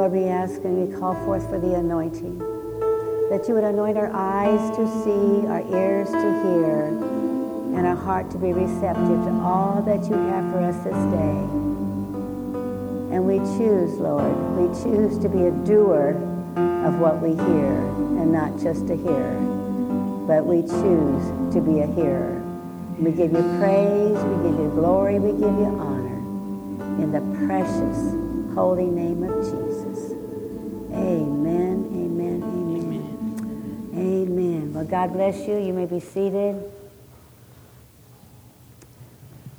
Lord, we ask and we call forth for the anointing. That you would anoint our eyes to see, our ears to hear, and our heart to be receptive to all that you have for us this day. And we choose, Lord, we choose to be a doer of what we hear and not just a hearer, but we choose to be a hearer. We give you praise, we give you glory, we give you honor in the precious, holy name of Jesus. Well, God bless you. You may be seated.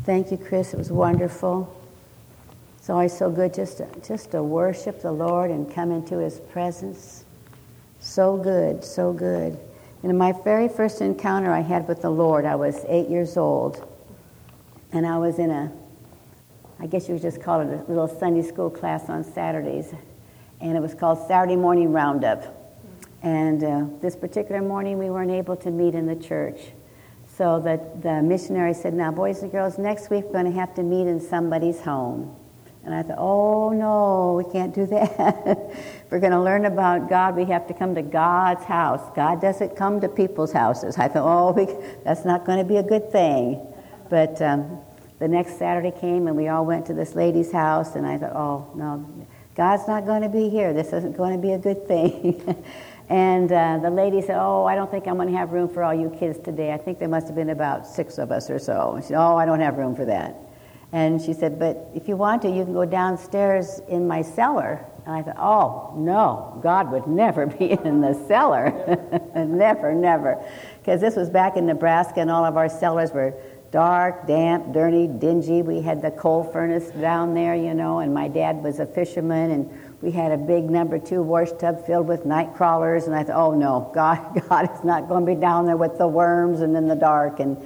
Thank you, Chris. It was wonderful. It's always so good just to, just to worship the Lord and come into His presence. So good, so good. And in my very first encounter I had with the Lord, I was eight years old. And I was in a, I guess you would just call it a little Sunday school class on Saturdays. And it was called Saturday Morning Roundup. And uh, this particular morning we weren't able to meet in the church. So the, the missionary said, Now, boys and girls, next week we're going to have to meet in somebody's home. And I thought, oh no, we can't do that. if we're going to learn about God, we have to come to God's house. God doesn't come to people's houses. I thought, oh, we, that's not going to be a good thing. But um, the next Saturday came and we all went to this lady's house, and I thought, oh no, God's not going to be here. This isn't going to be a good thing. and uh, the lady said, oh, I don't think I'm going to have room for all you kids today. I think there must have been about six of us or so. And she said, oh, I don't have room for that. And she said, But if you want to, you can go downstairs in my cellar. And I thought, Oh, no, God would never be in the cellar. never, never. Because this was back in Nebraska, and all of our cellars were dark, damp, dirty, dingy. We had the coal furnace down there, you know, and my dad was a fisherman, and we had a big number two wash tub filled with night crawlers. And I thought, Oh, no, God, God is not going to be down there with the worms and in the dark. And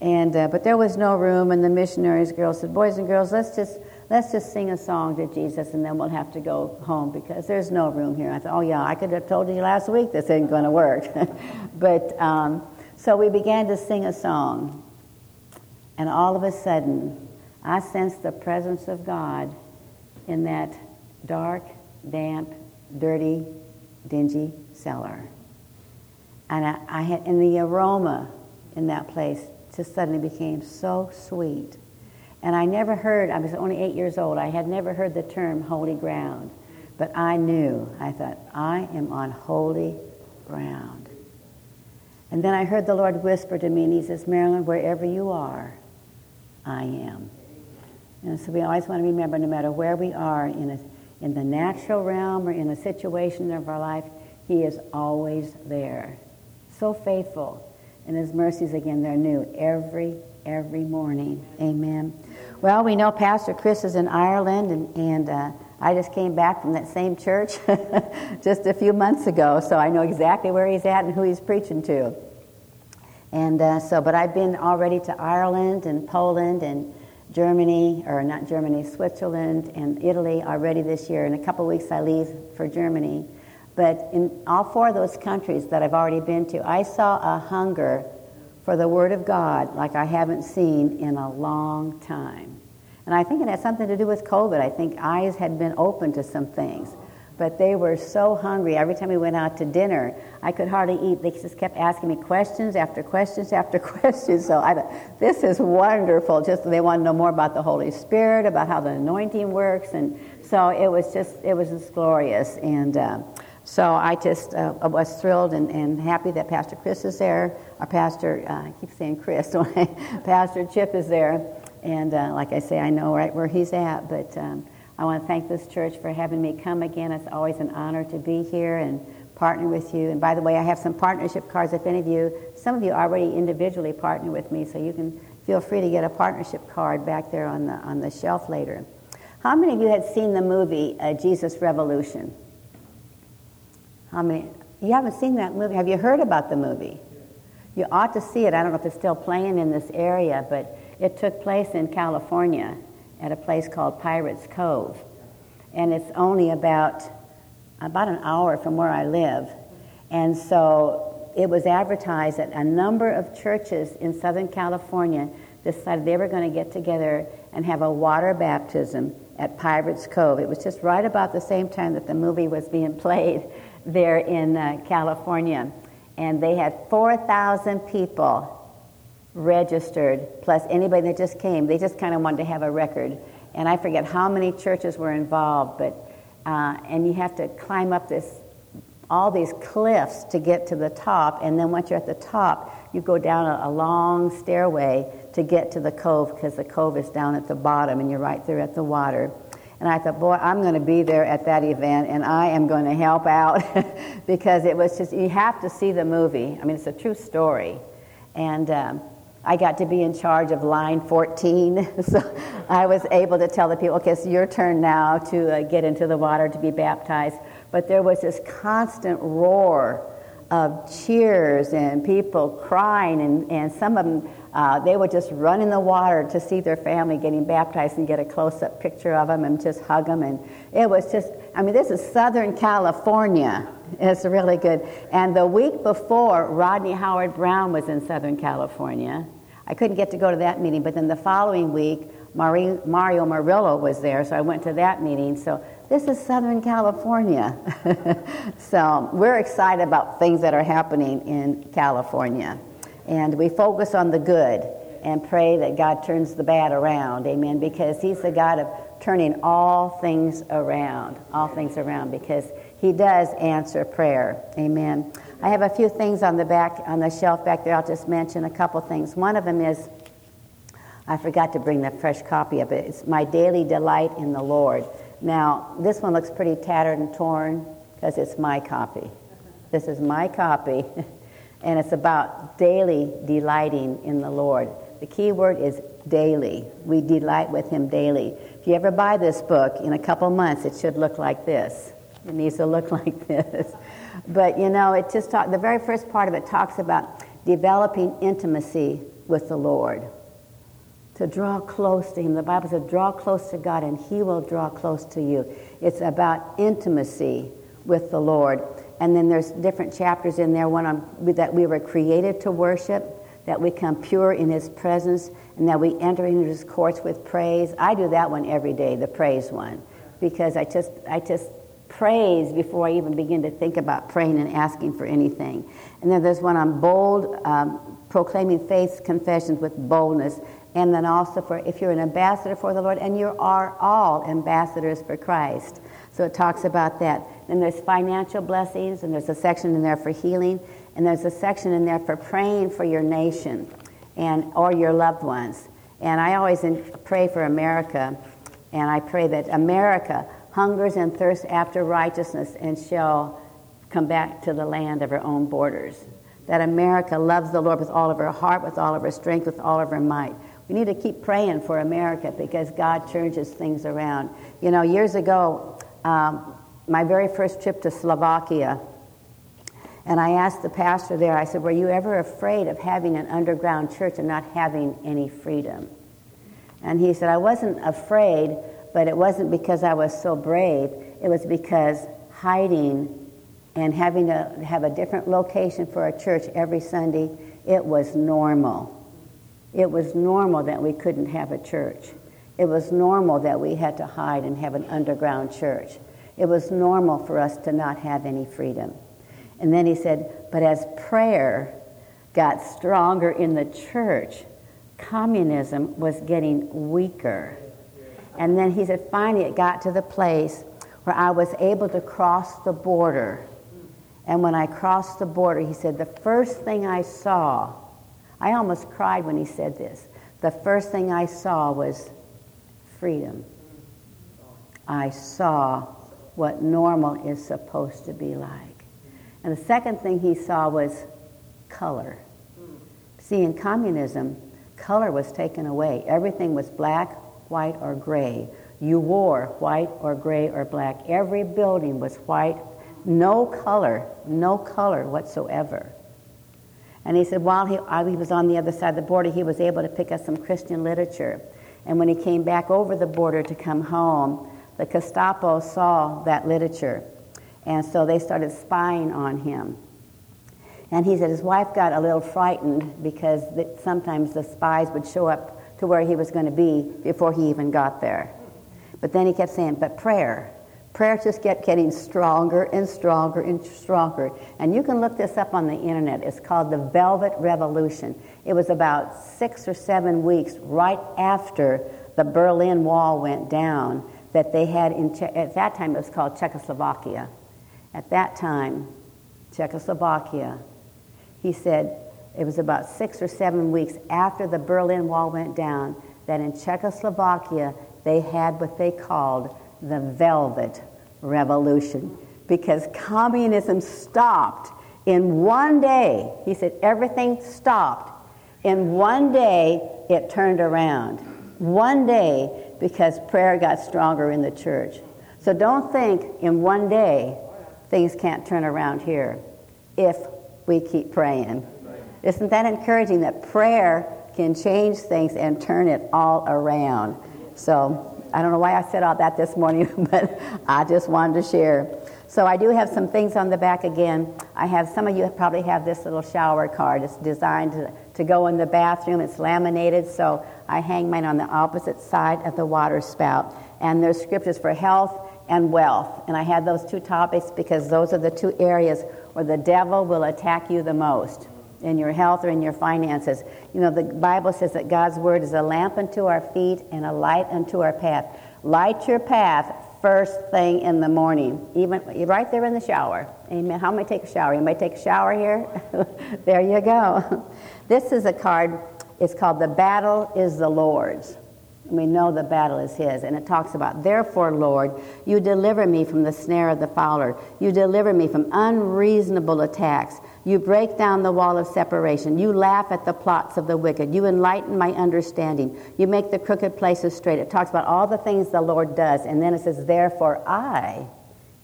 and, uh, but there was no room, and the missionaries girls said, Boys and girls, let's just, let's just sing a song to Jesus, and then we'll have to go home because there's no room here. I thought, Oh, yeah, I could have told you last week this isn't going to work. but um, so we began to sing a song, and all of a sudden, I sensed the presence of God in that dark, damp, dirty, dingy cellar. And I, I had, in the aroma in that place just suddenly became so sweet. And I never heard, I was only eight years old, I had never heard the term holy ground. But I knew, I thought, I am on holy ground. And then I heard the Lord whisper to me, and He says, Marilyn, wherever you are, I am. And so we always want to remember no matter where we are, in, a, in the natural realm or in a situation of our life, He is always there. So faithful and his mercies again they're new every every morning amen well we know pastor chris is in ireland and, and uh, i just came back from that same church just a few months ago so i know exactly where he's at and who he's preaching to and uh, so but i've been already to ireland and poland and germany or not germany switzerland and italy already this year in a couple of weeks i leave for germany but in all four of those countries that I've already been to, I saw a hunger for the Word of God like I haven't seen in a long time. And I think it had something to do with COVID. I think eyes had been open to some things. But they were so hungry. Every time we went out to dinner, I could hardly eat. They just kept asking me questions after questions after questions. So I thought, this is wonderful. Just they want to know more about the Holy Spirit, about how the anointing works. And so it was just, it was just glorious. And uh, so I just uh, was thrilled and, and happy that Pastor Chris is there. Our pastor, uh, I keep saying Chris, Pastor Chip is there. And uh, like I say, I know right where he's at. But um, I want to thank this church for having me come again. It's always an honor to be here and partner with you. And by the way, I have some partnership cards. If any of you, some of you already individually partner with me, so you can feel free to get a partnership card back there on the, on the shelf later. How many of you had seen the movie uh, Jesus Revolution? How many? You haven't seen that movie. Have you heard about the movie? You ought to see it. I don't know if it's still playing in this area, but it took place in California at a place called Pirates Cove. And it's only about about an hour from where I live. And so it was advertised that a number of churches in Southern California decided they were going to get together and have a water baptism at Pirates Cove. It was just right about the same time that the movie was being played there in uh, California. And they had 4,000 people registered, plus anybody that just came. They just kind of wanted to have a record. And I forget how many churches were involved, but, uh, and you have to climb up this, all these cliffs to get to the top. And then once you're at the top, you go down a, a long stairway to get to the cove because the cove is down at the bottom and you're right there at the water. And I thought, boy, I'm going to be there at that event and I am going to help out because it was just, you have to see the movie. I mean, it's a true story. And um, I got to be in charge of line 14. so I was able to tell the people, okay, it's your turn now to uh, get into the water to be baptized. But there was this constant roar of cheers and people crying, and, and some of them uh, they would just run in the water to see their family getting baptized and get a close up picture of them and just hug them. And it was just, I mean, this is Southern California. It's really good. And the week before, Rodney Howard-Browne was in Southern California. I couldn't get to go to that meeting, but then the following week, Mario Murillo was there, so I went to that meeting. So this is Southern California. so we're excited about things that are happening in California. And we focus on the good and pray that God turns the bad around. Amen. Because He's the God of turning all things around. All things around. Because He does answer prayer. Amen. I have a few things on the back, on the shelf back there. I'll just mention a couple things. One of them is, I forgot to bring the fresh copy of it. It's My Daily Delight in the Lord. Now, this one looks pretty tattered and torn because it's my copy. This is my copy. and it's about daily delighting in the Lord. The key word is daily. We delight with Him daily. If you ever buy this book, in a couple months, it should look like this. It needs to look like this. But you know, it just talk, the very first part of it talks about developing intimacy with the Lord. To draw close to Him. The Bible says, draw close to God and He will draw close to you. It's about intimacy with the Lord. And then there's different chapters in there, one on that we were created to worship, that we come pure in his presence, and that we enter into his courts with praise. I do that one every day, the praise one, because I just I just praise before I even begin to think about praying and asking for anything. And then there's one on bold, um, proclaiming faith confessions with boldness. And then also for if you're an ambassador for the Lord, and you are all ambassadors for Christ. So it talks about that. Then there's financial blessings, and there's a section in there for healing, and there's a section in there for praying for your nation and or your loved ones. And I always pray for America, and I pray that America hungers and thirsts after righteousness and shall come back to the land of her own borders. That America loves the Lord with all of her heart, with all of her strength, with all of her might. We need to keep praying for America because God changes things around. You know, years ago, um, my very first trip to Slovakia, and I asked the pastor there, I said, Were you ever afraid of having an underground church and not having any freedom? And he said, I wasn't afraid, but it wasn't because I was so brave. It was because hiding and having to have a different location for a church every Sunday, it was normal. It was normal that we couldn't have a church. It was normal that we had to hide and have an underground church. It was normal for us to not have any freedom. And then he said, but as prayer got stronger in the church, communism was getting weaker. And then he said, finally, it got to the place where I was able to cross the border. And when I crossed the border, he said, the first thing I saw, I almost cried when he said this. The first thing I saw was freedom. I saw what normal is supposed to be like. And the second thing he saw was color. See, in communism, color was taken away. Everything was black, white, or gray. You wore white or gray or black. Every building was white, no color, no color whatsoever. And he said while he, he was on the other side of the border, he was able to pick up some Christian literature. And when he came back over the border to come home, the Gestapo saw that literature. And so they started spying on him. And he said his wife got a little frightened because sometimes the spies would show up to where he was going to be before he even got there. But then he kept saying, but prayer. Prayer just kept getting stronger and stronger and stronger. And you can look this up on the internet. It's called the Velvet Revolution. It was about six or seven weeks right after the Berlin Wall went down that they had in, che- at that time it was called Czechoslovakia. At that time, Czechoslovakia, he said it was about six or seven weeks after the Berlin Wall went down that in Czechoslovakia they had what they called the Velvet Revolution because communism stopped in one day. He said everything stopped. In one day, it turned around. One day, because prayer got stronger in the church. So don't think in one day things can't turn around here if we keep praying. Isn't that encouraging that prayer can change things and turn it all around? So I don't know why I said all that this morning, but I just wanted to share. So I do have some things on the back again. I have some of you probably have this little shower card. It's designed to, to go in the bathroom. It's laminated, so I hang mine on the opposite side of the water spout. And there's scriptures for health and wealth. And I had those two topics because those are the two areas where the devil will attack you the most in your health or in your finances. You know, the Bible says that God's word is a lamp unto our feet and a light unto our path. Light your path first thing in the morning, even right there in the shower. Amen. How many take a shower? Anybody take a shower here? there you go. This is a card. It's called "The Battle Is the Lord's." we know the battle is his. And it talks about, therefore, Lord, you deliver me from the snare of the fowler. You deliver me from unreasonable attacks. You break down the wall of separation. You laugh at the plots of the wicked. You enlighten my understanding. You make the crooked places straight. It talks about all the things the Lord does. And then it says, therefore, I,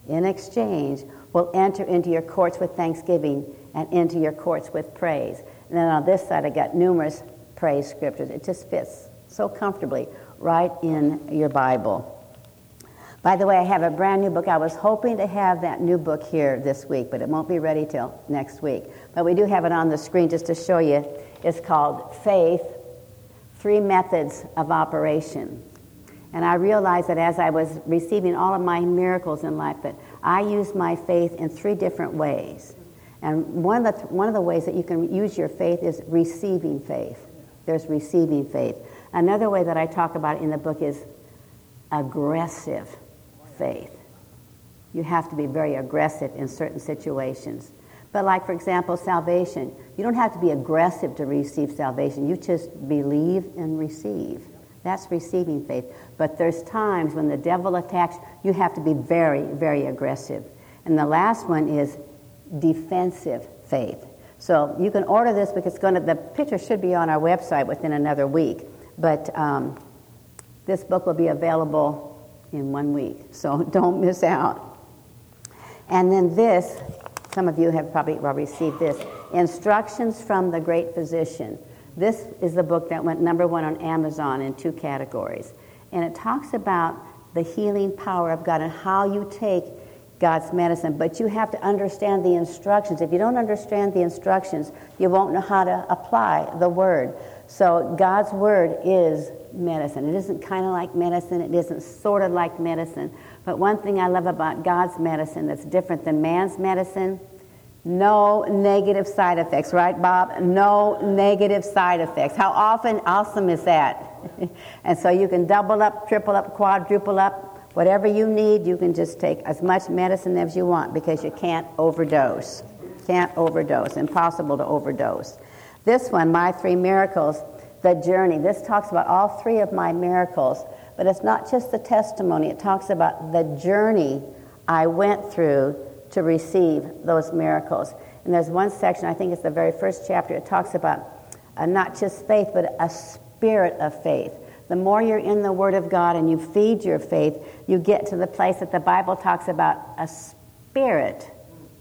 in exchange, will enter into your courts with thanksgiving and into your courts with praise. And then on this side, I got numerous praise scriptures. It just fits so comfortably right in your Bible. By the way, I have a brand new book. I was hoping to have that new book here this week, but it won't be ready till next week. But we do have it on the screen just to show you. It's called Faith Three Methods of Operation. And I realized that as I was receiving all of my miracles in life, that I used my faith in three different ways. And one of the, one of the ways that you can use your faith is receiving faith. There's receiving faith. Another way that I talk about in the book is aggressive faith. You have to be very aggressive in certain situations. But, like, for example, salvation, you don't have to be aggressive to receive salvation. You just believe and receive. That's receiving faith. But there's times when the devil attacks, you have to be very, very aggressive. And the last one is defensive faith. So you can order this because it's going to, the picture should be on our website within another week. But um, this book will be available in one week, so don't miss out. And then this, some of you have probably received this Instructions from the Great Physician. This is the book that went number one on Amazon in two categories. And it talks about the healing power of God and how you take God's medicine. But you have to understand the instructions. If you don't understand the instructions, you won't know how to apply the word. So God's word is medicine. It isn't kind of like medicine, it isn't sort of like medicine. But one thing I love about God's medicine that's different than man's medicine no negative side effects, right, Bob? No negative side effects. How often awesome is that? and so you can double up, triple up, quadruple up, whatever you need, you can just take as much medicine as you want because you can't overdose. Can't overdose. Impossible to overdose. This one, My Three Miracles, the journey. This talks about all three of my miracles, but it's not just the testimony, it talks about the journey I went through to receive those miracles. And there's one section, I think it's the very first chapter, it talks about uh, not just faith, but a spirit of faith. The more you're in the Word of God and you feed your faith, you get to the place that the Bible talks about a spirit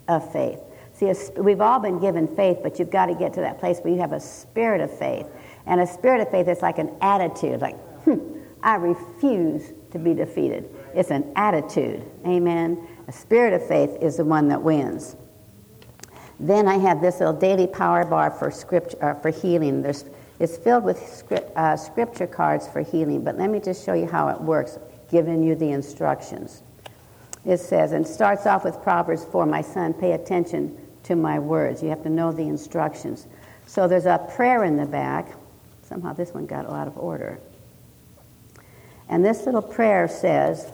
of faith. See, we've all been given faith, but you've got to get to that place where you have a spirit of faith. And a spirit of faith is like an attitude, like, hmm, I refuse to be defeated. It's an attitude. Amen. A spirit of faith is the one that wins. Then I have this little daily power bar for scripture uh, for healing. There's, it's filled with script, uh, scripture cards for healing, but let me just show you how it works. giving you the instructions. It says, and starts off with Proverbs 4 My son, pay attention to my words. You have to know the instructions. So there's a prayer in the back. Somehow this one got out of order. And this little prayer says,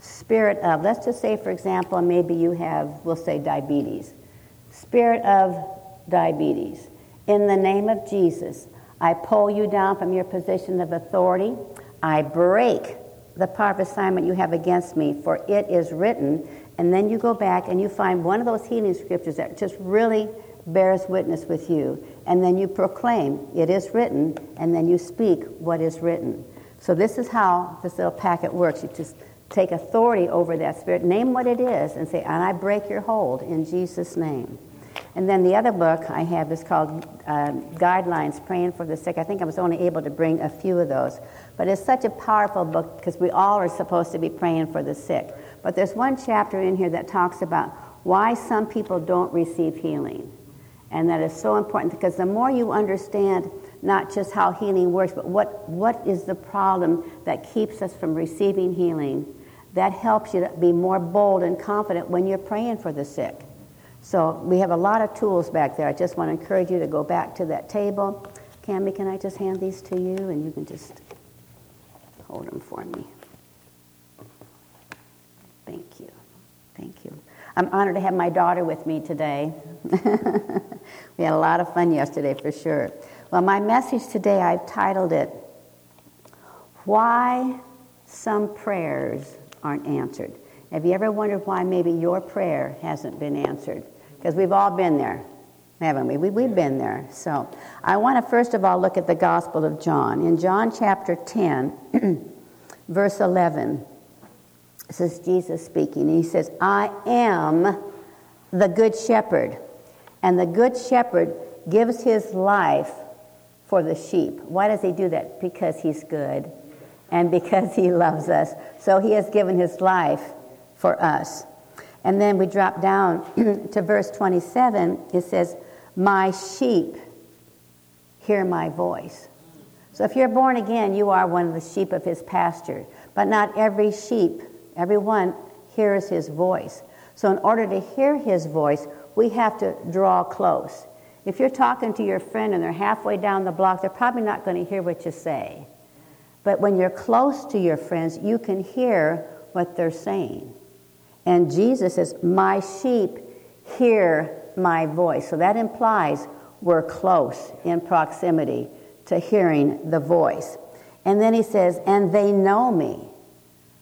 Spirit of, let's just say, for example, maybe you have, we'll say, diabetes. Spirit of diabetes. In the name of Jesus, I pull you down from your position of authority. I break the power of assignment you have against me, for it is written. And then you go back and you find one of those healing scriptures that just really bears witness with you. And then you proclaim, it is written, and then you speak what is written. So this is how this little packet works. You just take authority over that spirit, name what it is, and say, and I break your hold in Jesus' name. And then the other book I have is called uh, Guidelines Praying for the Sick. I think I was only able to bring a few of those. But it's such a powerful book because we all are supposed to be praying for the sick. But there's one chapter in here that talks about why some people don't receive healing. And that is so important because the more you understand not just how healing works, but what, what is the problem that keeps us from receiving healing, that helps you to be more bold and confident when you're praying for the sick. So we have a lot of tools back there. I just want to encourage you to go back to that table. Cami, can I just hand these to you and you can just hold them for me? Thank you. Thank you. I'm honored to have my daughter with me today. we had a lot of fun yesterday for sure. Well, my message today, I've titled it, Why Some Prayers Aren't Answered. Have you ever wondered why maybe your prayer hasn't been answered? Because we've all been there, haven't we? we? We've been there. So I want to first of all look at the Gospel of John. In John chapter 10, verse 11, this is Jesus speaking. He says, I am the good shepherd, and the good shepherd gives his life for the sheep. Why does he do that? Because he's good and because he loves us. So he has given his life for us. And then we drop down to verse 27. It says, My sheep hear my voice. So if you're born again, you are one of the sheep of his pasture. But not every sheep, everyone hears his voice. So in order to hear his voice, we have to draw close. If you're talking to your friend and they're halfway down the block, they're probably not going to hear what you say. But when you're close to your friends, you can hear what they're saying. And Jesus says, My sheep hear my voice. So that implies we're close in proximity to hearing the voice. And then he says, And they know me.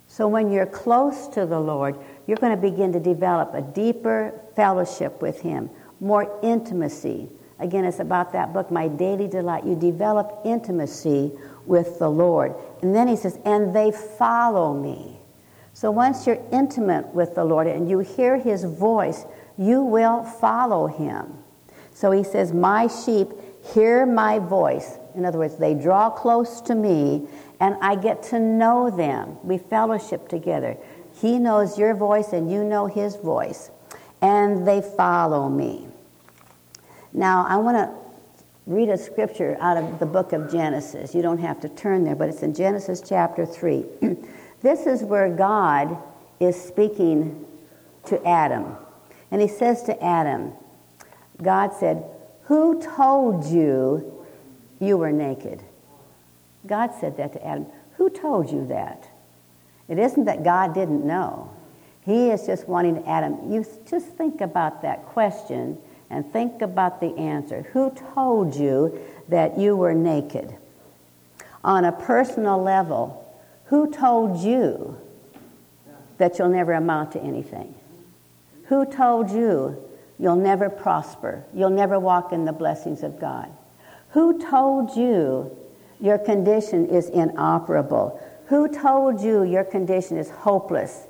So when you're close to the Lord, you're going to begin to develop a deeper fellowship with Him, more intimacy. Again, it's about that book, My Daily Delight. You develop intimacy with the Lord. And then he says, And they follow me. So once you're intimate with the Lord and you hear his voice, you will follow him. So he says, My sheep hear my voice. In other words, they draw close to me and I get to know them. We fellowship together. He knows your voice and you know his voice. And they follow me. Now, I want to read a scripture out of the book of Genesis. You don't have to turn there, but it's in Genesis chapter 3. This is where God is speaking to Adam. And he says to Adam, God said, Who told you you were naked? God said that to Adam. Who told you that? It isn't that God didn't know. He is just wanting Adam, you just think about that question and think about the answer. Who told you that you were naked? On a personal level, who told you that you'll never amount to anything? Who told you you'll never prosper? You'll never walk in the blessings of God? Who told you your condition is inoperable? Who told you your condition is hopeless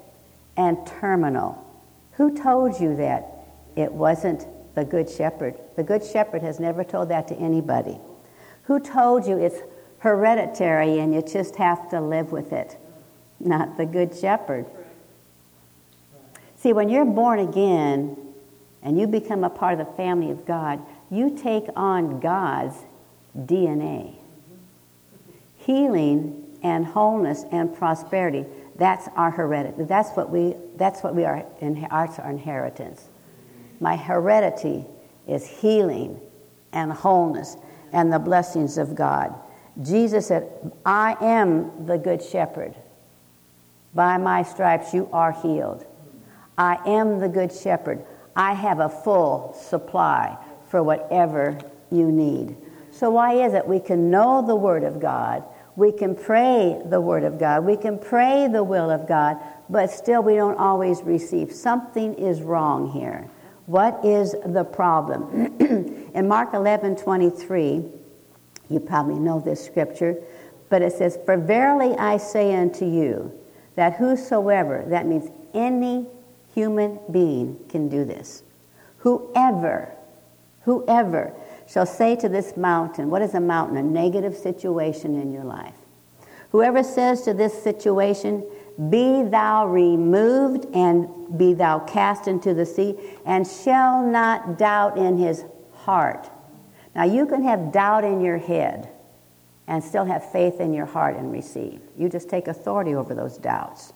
and terminal? Who told you that? It wasn't the Good Shepherd. The Good Shepherd has never told that to anybody. Who told you it's hereditary and you just have to live with it, not the Good Shepherd. See, when you're born again and you become a part of the family of God, you take on God's DNA. Healing and wholeness and prosperity, That's our heredity. That's what we, that's what we are, that's our inheritance. My heredity is healing and wholeness and the blessings of God. Jesus said, I am the good shepherd. By my stripes you are healed. I am the good shepherd. I have a full supply for whatever you need. So, why is it we can know the Word of God? We can pray the Word of God. We can pray the will of God, but still we don't always receive. Something is wrong here. What is the problem? In Mark 11 23, you probably know this scripture, but it says, For verily I say unto you, that whosoever, that means any human being, can do this. Whoever, whoever shall say to this mountain, what is a mountain? A negative situation in your life. Whoever says to this situation, Be thou removed and be thou cast into the sea, and shall not doubt in his heart. Now, you can have doubt in your head and still have faith in your heart and receive. You just take authority over those doubts.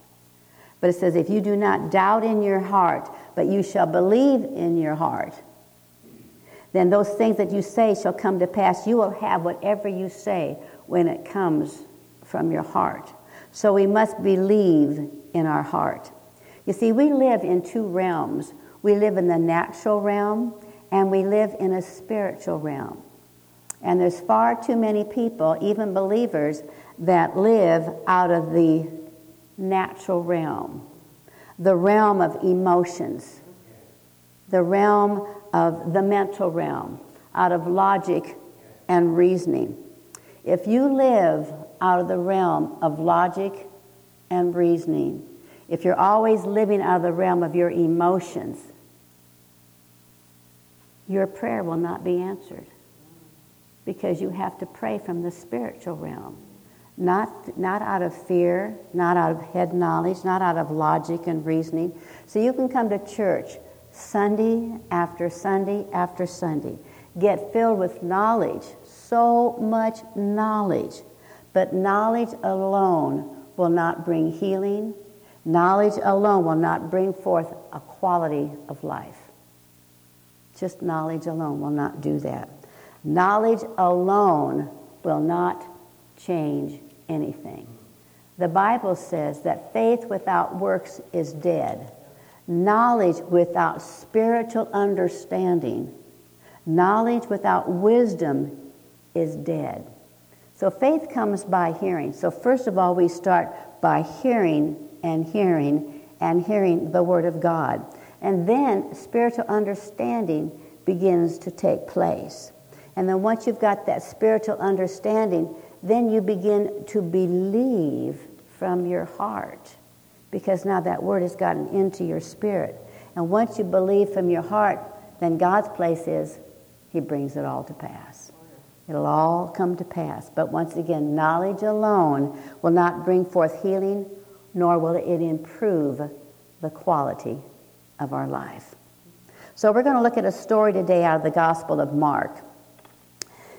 But it says, If you do not doubt in your heart, but you shall believe in your heart, then those things that you say shall come to pass. You will have whatever you say when it comes from your heart. So we must believe in our heart. You see, we live in two realms. We live in the natural realm and we live in a spiritual realm. And there's far too many people, even believers, that live out of the natural realm, the realm of emotions, the realm of the mental realm, out of logic and reasoning. If you live out of the realm of logic and reasoning, if you're always living out of the realm of your emotions, your prayer will not be answered because you have to pray from the spiritual realm. Not, not out of fear, not out of head knowledge, not out of logic and reasoning. So you can come to church Sunday after Sunday after Sunday. Get filled with knowledge, so much knowledge. But knowledge alone will not bring healing. Knowledge alone will not bring forth a quality of life. Just knowledge alone will not do that. Knowledge alone will not change anything. The Bible says that faith without works is dead. Knowledge without spiritual understanding, knowledge without wisdom is dead. So faith comes by hearing. So, first of all, we start by hearing and hearing and hearing the Word of God. And then spiritual understanding begins to take place. And then once you've got that spiritual understanding, then you begin to believe from your heart because now that word has gotten into your spirit. And once you believe from your heart, then God's place is He brings it all to pass. It'll all come to pass. But once again, knowledge alone will not bring forth healing, nor will it improve the quality of our life. So we're going to look at a story today out of the Gospel of Mark.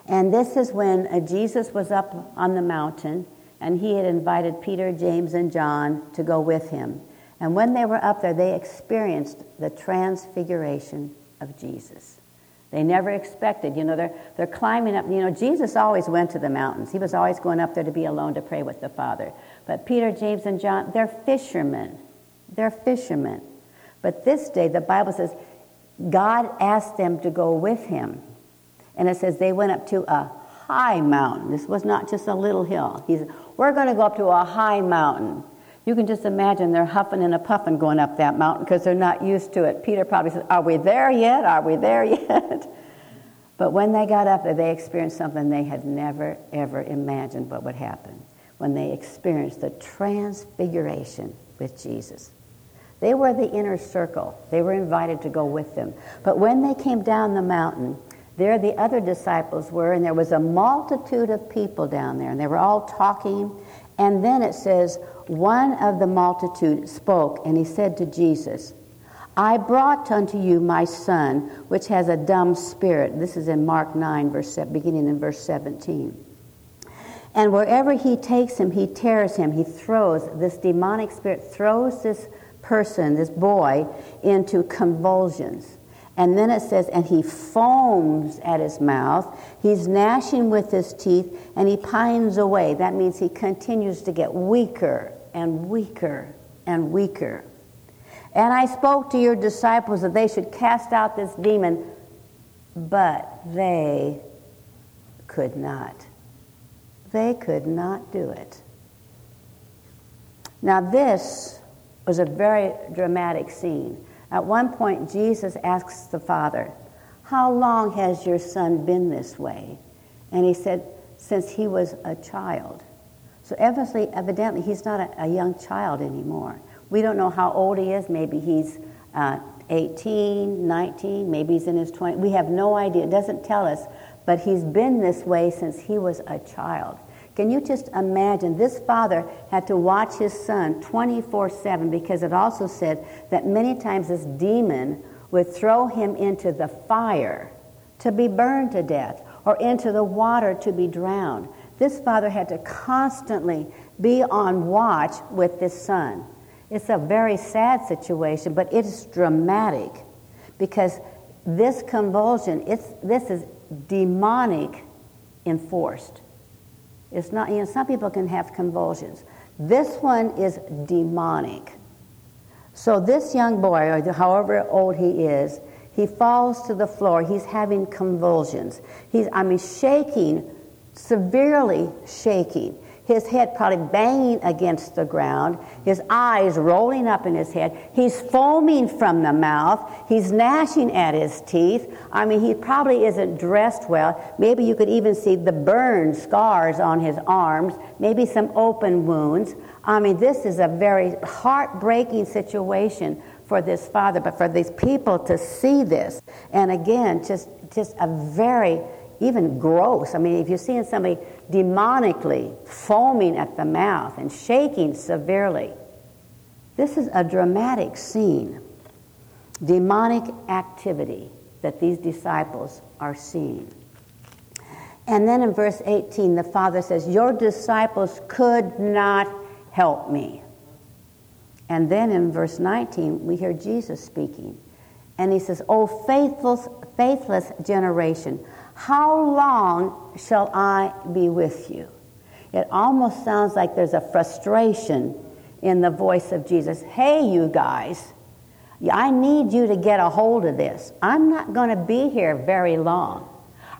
And this is when uh, Jesus was up on the mountain and he had invited Peter, James, and John to go with him. And when they were up there, they experienced the transfiguration of Jesus. They never expected, you know, they're, they're climbing up. You know, Jesus always went to the mountains. He was always going up there to be alone to pray with the Father. But Peter, James, and John, they're fishermen. They're fishermen. But this day, the Bible says, God asked them to go with him. And it says they went up to a high mountain. This was not just a little hill. He said, We're going to go up to a high mountain. You can just imagine they're huffing and a puffing going up that mountain because they're not used to it. Peter probably said, Are we there yet? Are we there yet? but when they got up there, they experienced something they had never, ever imagined what would happen when they experienced the transfiguration with Jesus. They were the inner circle. They were invited to go with them. But when they came down the mountain, there the other disciples were, and there was a multitude of people down there, and they were all talking. And then it says, one of the multitude spoke, and he said to Jesus, I brought unto you my son, which has a dumb spirit. This is in Mark 9, verse, beginning in verse 17. And wherever he takes him, he tears him. He throws, this demonic spirit throws this person, this boy, into convulsions. And then it says, and he foams at his mouth. He's gnashing with his teeth, and he pines away. That means he continues to get weaker and weaker and weaker. And I spoke to your disciples that they should cast out this demon, but they could not. They could not do it. Now, this was a very dramatic scene. At one point, Jesus asks the Father, How long has your son been this way? And he said, Since he was a child. So evidently, evidently he's not a, a young child anymore. We don't know how old he is. Maybe he's uh, 18, 19, maybe he's in his 20s. We have no idea. It doesn't tell us. But he's been this way since he was a child. Can you just imagine? This father had to watch his son 24 7 because it also said that many times this demon would throw him into the fire to be burned to death or into the water to be drowned. This father had to constantly be on watch with this son. It's a very sad situation, but it's dramatic because this convulsion, it's, this is demonic enforced. It's not, you know, some people can have convulsions. This one is demonic. So this young boy, or however old he is, he falls to the floor. He's having convulsions. He's, I mean, shaking, severely shaking his head probably banging against the ground, his eyes rolling up in his head. He's foaming from the mouth. He's gnashing at his teeth. I mean, he probably isn't dressed well. Maybe you could even see the burn scars on his arms, maybe some open wounds. I mean, this is a very heartbreaking situation for this father, but for these people to see this, and again, just just a very even gross. I mean, if you're seeing somebody demonically foaming at the mouth and shaking severely, this is a dramatic scene. Demonic activity that these disciples are seeing. And then in verse 18, the Father says, Your disciples could not help me. And then in verse 19, we hear Jesus speaking. And he says, O faithless, faithless generation, how long shall I be with you? It almost sounds like there's a frustration in the voice of Jesus. Hey, you guys, I need you to get a hold of this. I'm not going to be here very long.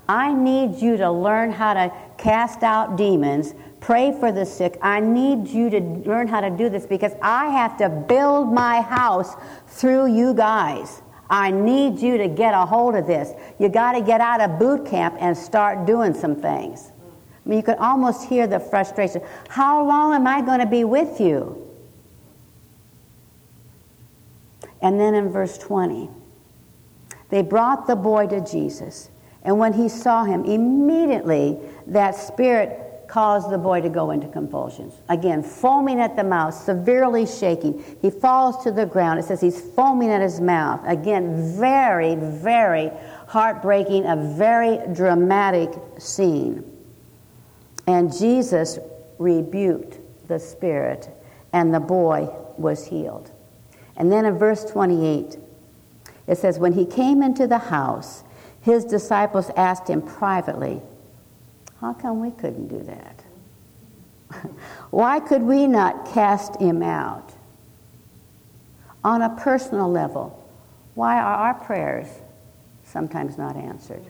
I need you to learn how to cast out demons, pray for the sick. I need you to learn how to do this because I have to build my house through you guys. I need you to get a hold of this. You got to get out of boot camp and start doing some things. I mean, you could almost hear the frustration. How long am I going to be with you? And then in verse 20, they brought the boy to Jesus. And when he saw him, immediately that spirit caused the boy to go into convulsions. Again, foaming at the mouth, severely shaking. He falls to the ground. It says he's foaming at his mouth. Again, very, very heartbreaking, a very dramatic scene. And Jesus rebuked the spirit, and the boy was healed. And then in verse 28, it says, When he came into the house, his disciples asked him privately, how come we couldn't do that? Why could we not cast him out? On a personal level, why are our prayers sometimes not answered?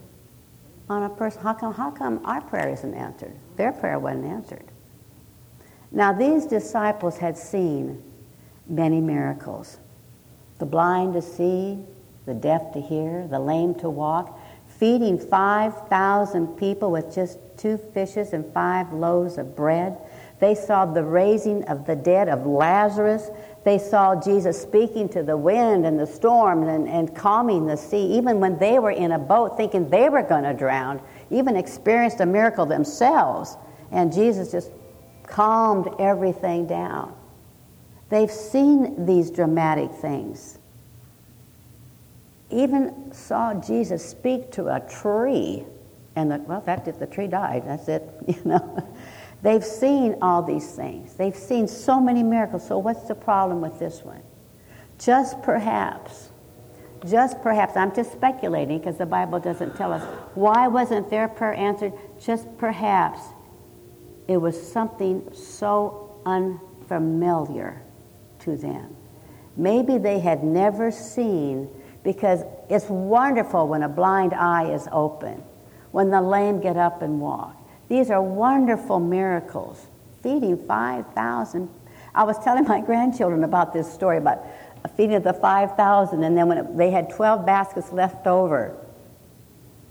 On a person, how come, how come our prayer isn't answered? Their prayer wasn't answered. Now, these disciples had seen many miracles the blind to see, the deaf to hear, the lame to walk, feeding 5,000 people with just two fishes and five loaves of bread. They saw the raising of the dead of Lazarus. They saw Jesus speaking to the wind and the storm and, and calming the sea, even when they were in a boat thinking they were going to drown, even experienced a miracle themselves. And Jesus just calmed everything down. They've seen these dramatic things. Even saw Jesus speak to a tree and the, well, that if the tree died, that's it, you know. They've seen all these things. They've seen so many miracles. So, what's the problem with this one? Just perhaps, just perhaps, I'm just speculating because the Bible doesn't tell us. Why wasn't their prayer answered? Just perhaps it was something so unfamiliar to them. Maybe they had never seen, because it's wonderful when a blind eye is open, when the lame get up and walk. These are wonderful miracles. Feeding 5,000. I was telling my grandchildren about this story about feeding the 5,000, and then when it, they had 12 baskets left over,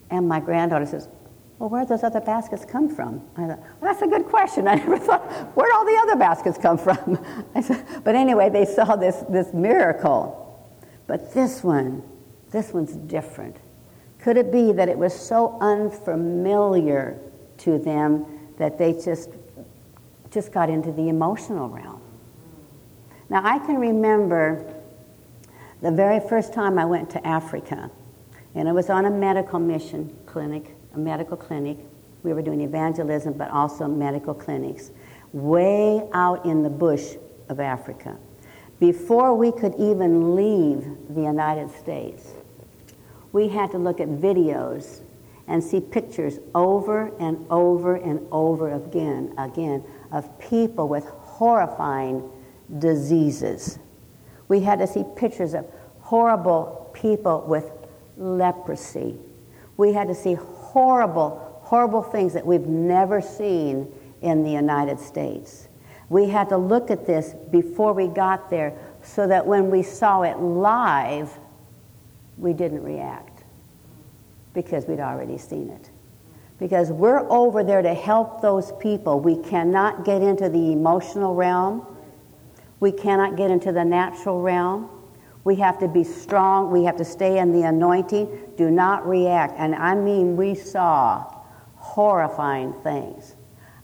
and my granddaughter says, well, where did those other baskets come from? I thought, well, that's a good question. I never thought, where'd all the other baskets come from? said, but anyway, they saw this, this miracle. But this one, this one's different. Could it be that it was so unfamiliar to them that they just, just got into the emotional realm? Now, I can remember the very first time I went to Africa, and it was on a medical mission clinic a medical clinic. We were doing evangelism, but also medical clinics, way out in the bush of Africa. Before we could even leave the United States, we had to look at videos and see pictures over and over and over again, again, of people with horrifying diseases. We had to see pictures of horrible people with leprosy. We had to see horrible, horrible things that we've never seen in the United States. We had to look at this before we got there so that when we saw it live, we didn't react because we'd already seen it. Because we're over there to help those people. We cannot get into the emotional realm. We cannot get into the natural realm. We have to be strong. We have to stay in the anointing. Do not react. And I mean, we saw horrifying things.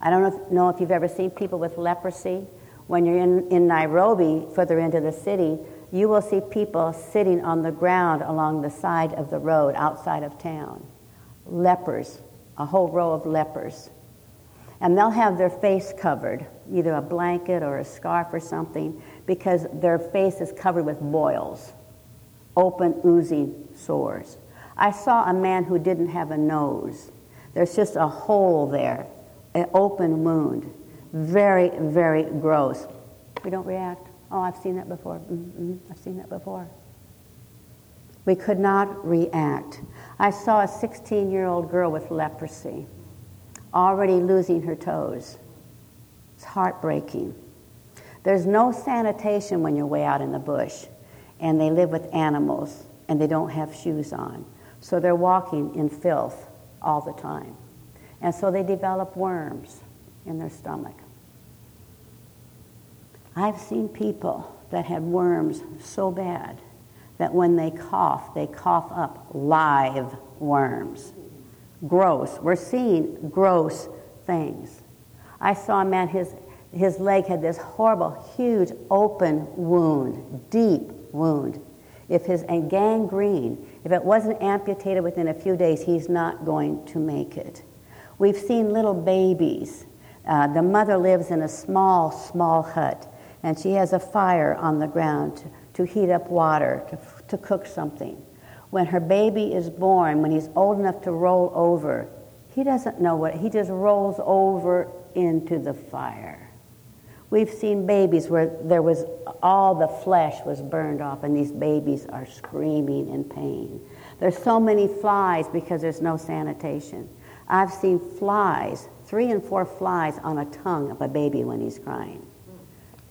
I don't know if, you've ever seen people with leprosy. When you're in, in Nairobi, further into the city, you will see people sitting on the ground along the side of the road outside of town. Lepers, a whole row of lepers. And they'll have their face covered, either a blanket or a scarf or something, because their face is covered with boils, open, oozing sores. I saw a man who didn't have a nose. There's just a hole there, an open wound. Very, very gross. We don't react. Oh, I've seen that before. Mm-hmm. I've seen that before. We could not react. I saw a 16 year old girl with leprosy, already losing her toes. It's heartbreaking. There's no sanitation when you're way out in the bush, and they live with animals and they don't have shoes on. So they're walking in filth all the time. And so they develop worms in their stomach. I've seen people that had worms so bad that when they cough, they cough up live worms. Gross. We're seeing gross things. I saw a man, his his leg had this horrible, huge, open wound, deep wound. If his gangrene, if it wasn't amputated within a few days, he's not going to make it. We've seen little babies. Uh, the mother lives in a small, small hut, and she has a fire on the ground to, to heat up water, to, to cook something. When her baby is born, when he's old enough to roll over, he doesn't know what, he just rolls over into the fire. We've seen babies where there was all the flesh was burned off, and these babies are screaming in pain. There's so many flies because there's no sanitation. I've seen flies, three and four flies on a tongue of a baby when he's crying.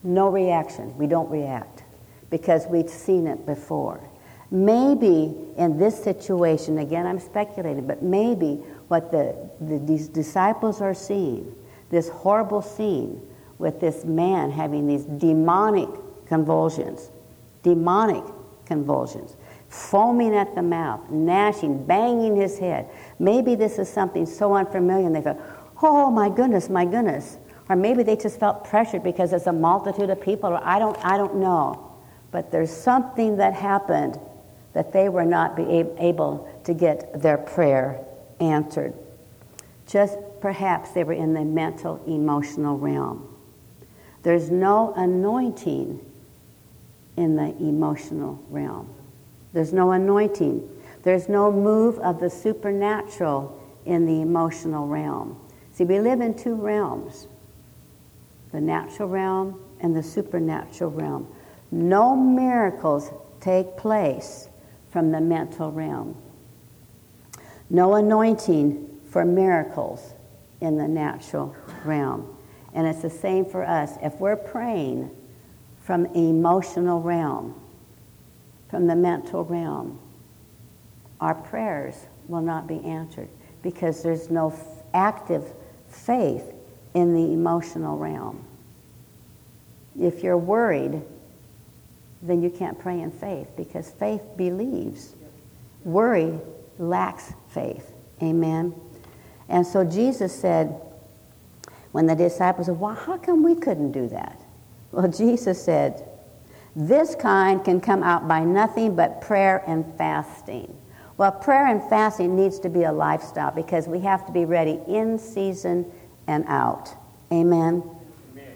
No reaction. We don't react because we've seen it before. Maybe in this situation, again, I'm speculating, but maybe what the, the these disciples are seeing, this horrible scene, with this man having these demonic convulsions, demonic convulsions, foaming at the mouth, gnashing, banging his head. Maybe this is something so unfamiliar, and they thought, oh my goodness, my goodness. Or maybe they just felt pressured because there's a multitude of people, or I don't, I don't know. But there's something that happened that they were not be able to get their prayer answered. Just perhaps they were in the mental, emotional realm. There's no anointing in the emotional realm. There's no anointing. There's no move of the supernatural in the emotional realm. See, we live in two realms the natural realm and the supernatural realm. No miracles take place from the mental realm. No anointing for miracles in the natural realm. And it's the same for us. If we're praying from emotional realm, from the mental realm, our prayers will not be answered because there's no active faith in the emotional realm. If you're worried, then you can't pray in faith because faith believes. Worry lacks faith. Amen. And so Jesus said, when the disciples said, Well, how come we couldn't do that? Well, Jesus said, This kind can come out by nothing but prayer and fasting. Well, prayer and fasting needs to be a lifestyle because we have to be ready in season and out. Amen. Amen.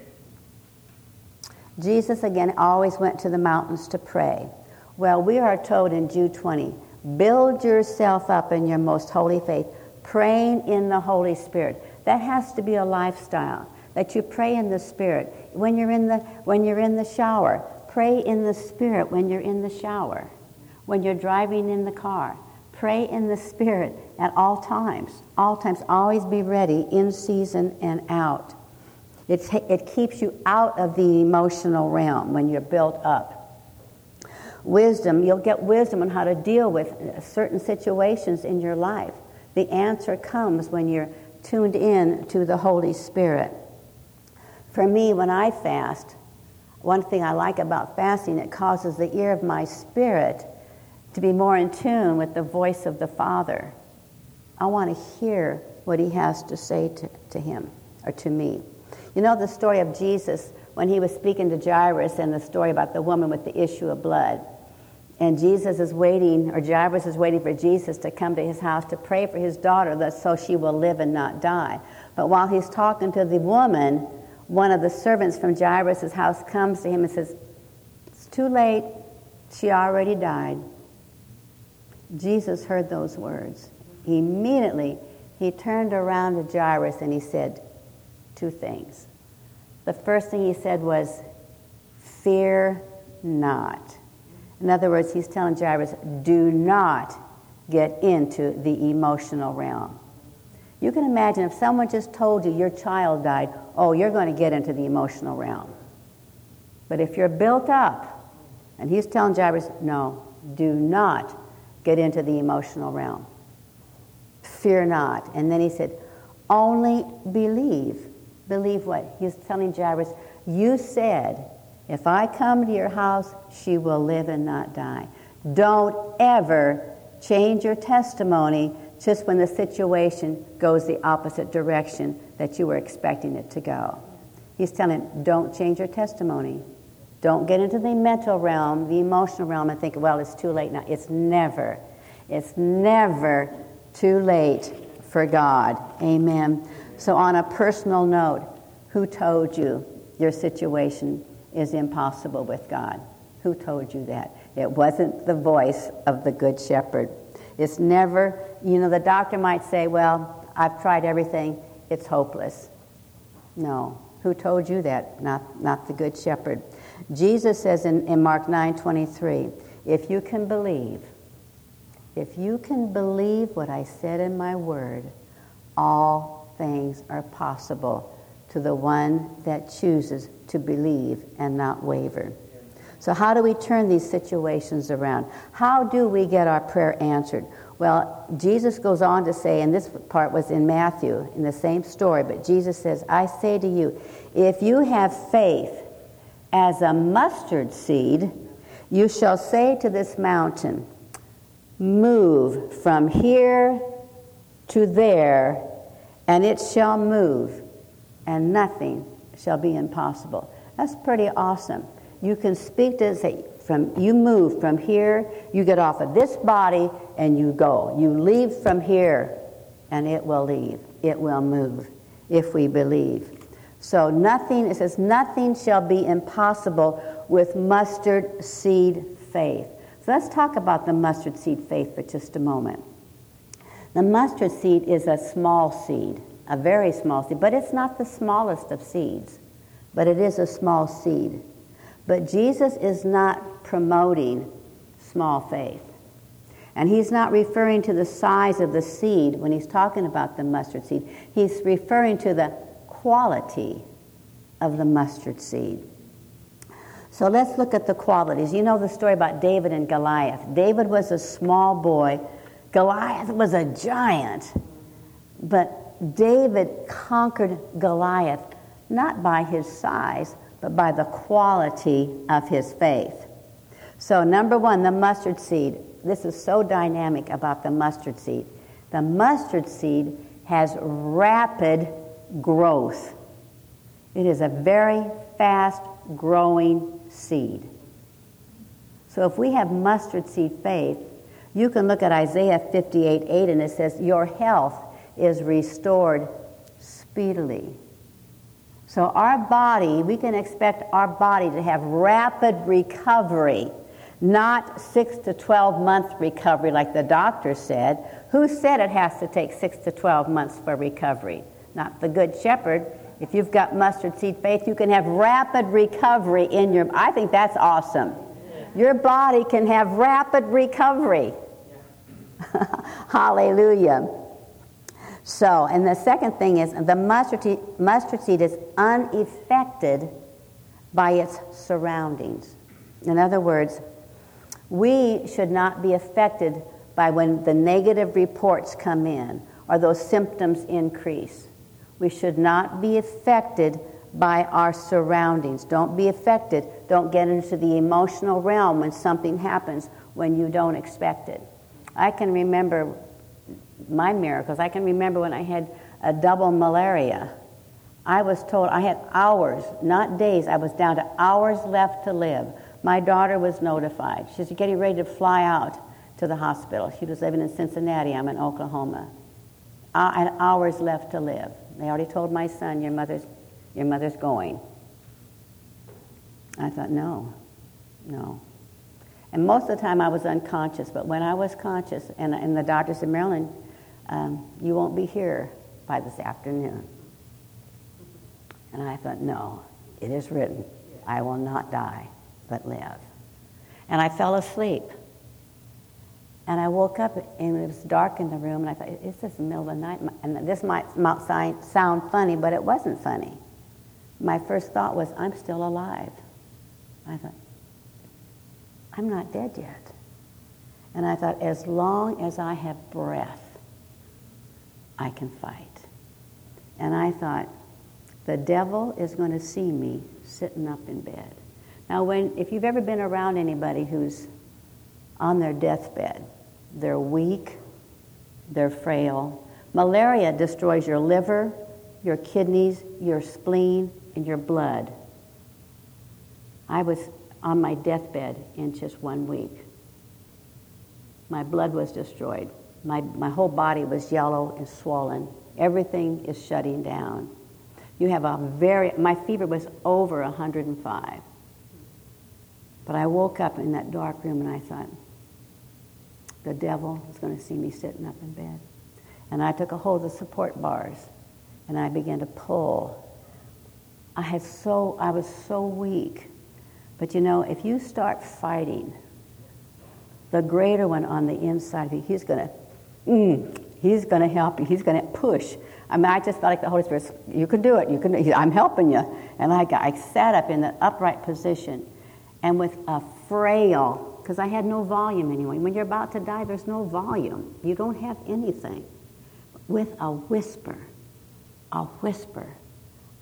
Jesus, again, always went to the mountains to pray. Well, we are told in Jude 20 build yourself up in your most holy faith, praying in the Holy Spirit. That has to be a lifestyle. That you pray in the Spirit. When you're in the, when you're in the shower, pray in the Spirit when you're in the shower. When you're driving in the car, pray in the Spirit at all times. All times. Always be ready in season and out. It, it keeps you out of the emotional realm when you're built up. Wisdom, you'll get wisdom on how to deal with uh, certain situations in your life. The answer comes when you're tuned in to the Holy Spirit. For me, when I fast, one thing I like about fasting, it causes the ear of my spirit to be more in tune with the voice of the Father. I want to hear what he has to say to, to him or to me. You know the story of Jesus when he was speaking to Jairus and the story about the woman with the issue of blood. And Jesus is waiting, or Jairus is waiting for Jesus to come to his house to pray for his daughter that so she will live and not die. But while he's talking to the woman, one of the servants from Jairus' house comes to him and says, It's too late. She already died. Jesus heard those words. Immediately, he turned around to Jairus and he said two things. The first thing he said was, Fear not. In other words, he's telling Jairus, do not get into the emotional realm. You can imagine if someone just told you your child died, oh, you're going to get into the emotional realm. But if you're built up, and he's telling Jairus, no, do not get into the emotional realm. Fear not. And then he said, only believe. Believe what? He's telling Jairus, you said if I come to your house, she will live and not die. Don't ever change your testimony just when the situation goes the opposite direction that you were expecting it to go. He's telling don't change your testimony. Don't get into the mental realm, the emotional realm, and think, well, it's too late now. It's never, it's never too late for God. Amen. So, on a personal note, who told you your situation is impossible with God. Who told you that? It wasn't the voice of the Good Shepherd. It's never, you know, the doctor might say, Well, I've tried everything, it's hopeless. No. Who told you that? Not, not the Good Shepherd. Jesus says in, in Mark 9 23, if you can believe, if you can believe what I said in my word, all things are possible to the one that chooses to believe and not waver. So, how do we turn these situations around? How do we get our prayer answered? Well, Jesus goes on to say, and this part was in Matthew in the same story, but Jesus says, I say to you, if you have faith as a mustard seed, you shall say to this mountain, Move from here to there, and it shall move, and nothing shall be impossible. That's pretty awesome. You can speak to say from you move from here, you get off of this body and you go. You leave from here and it will leave. it will move if we believe. So nothing, it says, nothing shall be impossible with mustard seed faith. So let's talk about the mustard seed faith for just a moment. The mustard seed is a small seed, a very small seed, but it's not the smallest of seeds, but it is a small seed. But Jesus is not promoting small faith. And he's not referring to the size of the seed when he's talking about the mustard seed. He's referring to the quality of the mustard seed. So let's look at the qualities. You know the story about David and Goliath. David was a small boy, Goliath was a giant. But David conquered Goliath not by his size, but by the quality of his faith. So, number one, the mustard seed. This is so dynamic about the mustard seed. The mustard seed has rapid growth. It is a very fast growing seed. So if we have mustard seed faith, you can look at Isaiah 58 8 and it says, Your health is restored speedily. So our body, we can expect our body to have rapid recovery, not 6 to 12 month recovery like the doctor said. Who said it has to take 6 to 12 months for recovery? Not the good shepherd. If you've got mustard seed faith, you can have rapid recovery in your I think that's awesome. Your body can have rapid recovery. Hallelujah. So, and the second thing is the mustard, mustard seed is unaffected by its surroundings. In other words, we should not be affected by when the negative reports come in or those symptoms increase. We should not be affected by our surroundings. Don't be affected. Don't get into the emotional realm when something happens when you don't expect it. I can remember my miracles. I can remember when I had a double malaria. I was told I had hours, not days. I was down to hours left to live. My daughter was notified. She's getting ready to fly out to the hospital. She was living in Cincinnati. I'm in Oklahoma. I had hours left to live. They already told my son, "Your mother's, your mother's going." I thought, no, no. And most of the time I was unconscious, but when I was conscious, and, and the doctor said, Marilyn, um, you won't be here by this afternoon. And I thought, no, it is written, I will not die, but live. And I fell asleep. And I woke up and it was dark in the room, and I thought, is this the middle of the night? And this might sound funny, but it wasn't funny. My first thought was, I'm still alive. I thought, I'm not dead yet. And I thought, as long as I have breath, I can fight. And I thought, the devil is going to see me sitting up in bed. Now, when, if you've ever been around anybody who's on their deathbed, they're weak, they're frail. Malaria destroys your liver, your kidneys, your spleen, and your blood. I was on my deathbed in just one week. My blood was destroyed. My, my whole body was yellow and swollen. Everything is shutting down. You have a very, my fever was over 105. But I woke up in that dark room and I thought, the devil is going to see me sitting up in bed. And I took a hold of the support bars and I began to pull. I had so, I was so weak. But you know, if you start fighting, the greater one on the inside of you, he's going to, mm, he's to help you. He's going to push. I mean, I just felt like the Holy Spirit, you can do it. You can, I'm helping you. And I, I sat up in the upright position and with a frail, because I had no volume anyway. When you're about to die, there's no volume. You don't have anything. With a whisper, a whisper,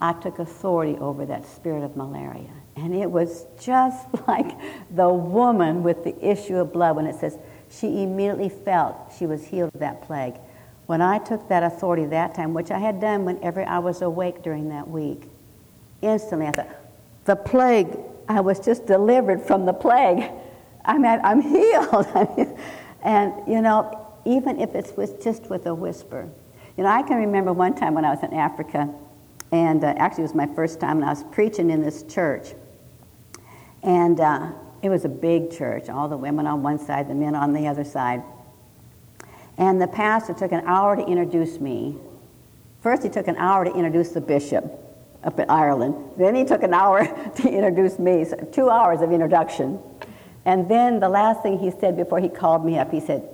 I took authority over that spirit of malaria. And it was just like the woman with the issue of blood when it says she immediately felt she was healed of that plague. When I took that authority that time, which I had done whenever I was awake during that week, instantly I thought, the plague, I was just delivered from the plague. I mean, I'm healed. and, you know, even if it's with, just with a whisper, You know, I can remember one time when I was in Africa, and uh, actually it was my first time, and I was preaching in this church. And uh, it was a big church, all the women on one side, the men on the other side. And the pastor took an hour to introduce me. First, he took an hour to introduce the bishop up in Ireland. Then he took an hour to introduce me, so two hours of introduction. And then the last thing he said before he called me up, he said,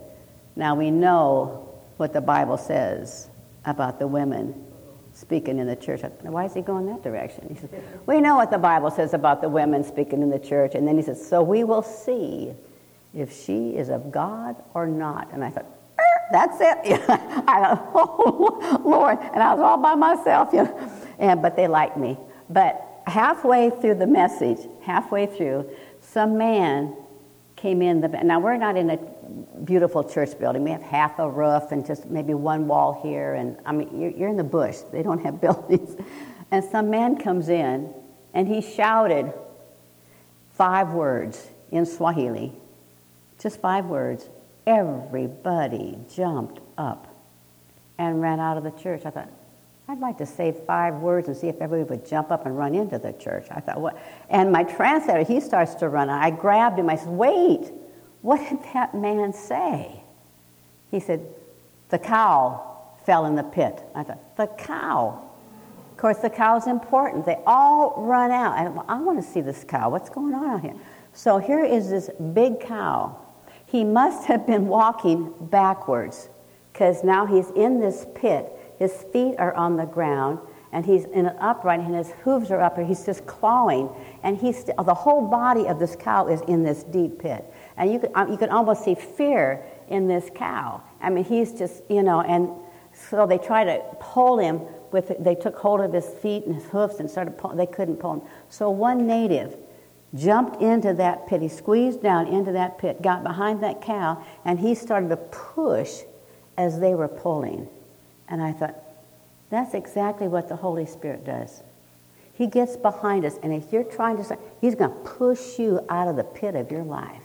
Now we know what the Bible says about the women speaking in the church. Why is he going that direction? He said, We know what the Bible says about the women speaking in the church. And then he said, So we will see if she is of God or not. And I thought, er, That's it. I thought, Oh, Lord. And I was all by myself, you know. And, but they liked me. But halfway through the message, halfway through, some man came in the now we're not in a beautiful church building. We have half a roof and just maybe one wall here. And i mean you're, you're in the bush. They don't have buildings. And some man comes in and he shouted five words in swahili. Just five words. Everybody jumped up and ran out of the church. I thought I'd like to say five words and see if everybody would jump up and run into the church. I thought, what? And my translator, he starts to run. I grabbed him. I said, wait, what did that man say? He said, the cow fell in the pit. I thought, the cow. Of course, the cow's important. They all run out. I, I want to see this cow. What's going on out here? So here is this big cow. He must have been walking backwards because now he's in this pit his feet are on the ground, and he's in an upright, and his hooves are up, and he's just clawing. And he's the whole body of this cow is in this deep pit, and you can um, you can almost see fear in this cow. I mean, he's just you know, and so they try to pull him with. They took hold of his feet and his hoofs and started. Pull, they couldn't pull him. So one native jumped into that pit. He squeezed down into that pit, got behind that cow, and he started to push as they were pulling. And I thought, that's exactly what the Holy Spirit does. He gets behind us, and if you're trying to, he's going to push you out of the pit of your life.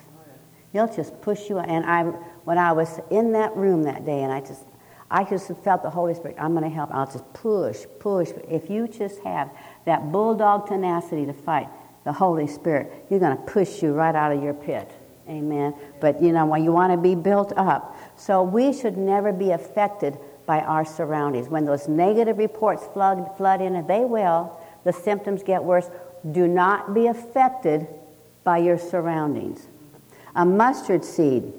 He'll just push you. And I, when I was in that room that day, and I just, I just felt the Holy Spirit. I'm going to help. I'll just push, push. If you just have that bulldog tenacity to fight the Holy Spirit, He's going to push you right out of your pit. Amen. But you know, when you want to be built up, so we should never be affected by our surroundings. When those negative reports flood, flood in, and they will, the symptoms get worse. Do not be affected by your surroundings. A mustard seed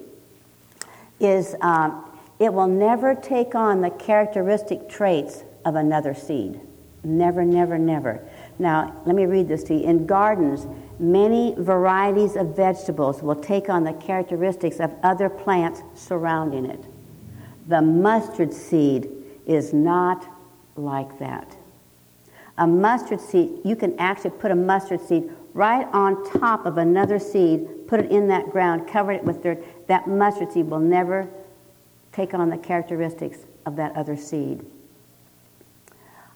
is, um, it will never take on the characteristic traits of another seed. Never, never, never. Now, let me read this to you. In gardens, many varieties of vegetables will take on the characteristics of other plants surrounding it. The mustard seed is not like that. A mustard seed, you can actually put a mustard seed right on top of another seed, put it in that ground, cover it with dirt. That mustard seed will never take on the characteristics of that other seed.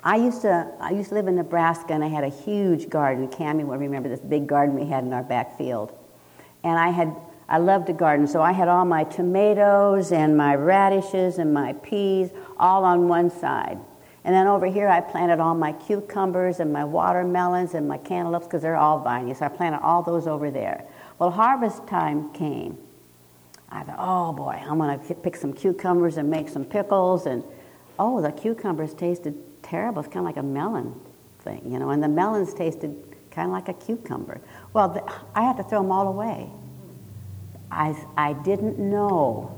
I used to I used to live in Nebraska and I had a huge garden. Cammy will remember this big garden we had in our back field. And I had I loved to garden, so I had all my tomatoes and my radishes and my peas all on one side. And then over here, I planted all my cucumbers and my watermelons and my cantaloupes because they're all viney. So I planted all those over there. Well, harvest time came. I thought, oh boy, I'm going to pick some cucumbers and make some pickles. And oh, the cucumbers tasted terrible. It's kind of like a melon thing, you know, and the melons tasted kind of like a cucumber. Well, the, I had to throw them all away. I, I didn't know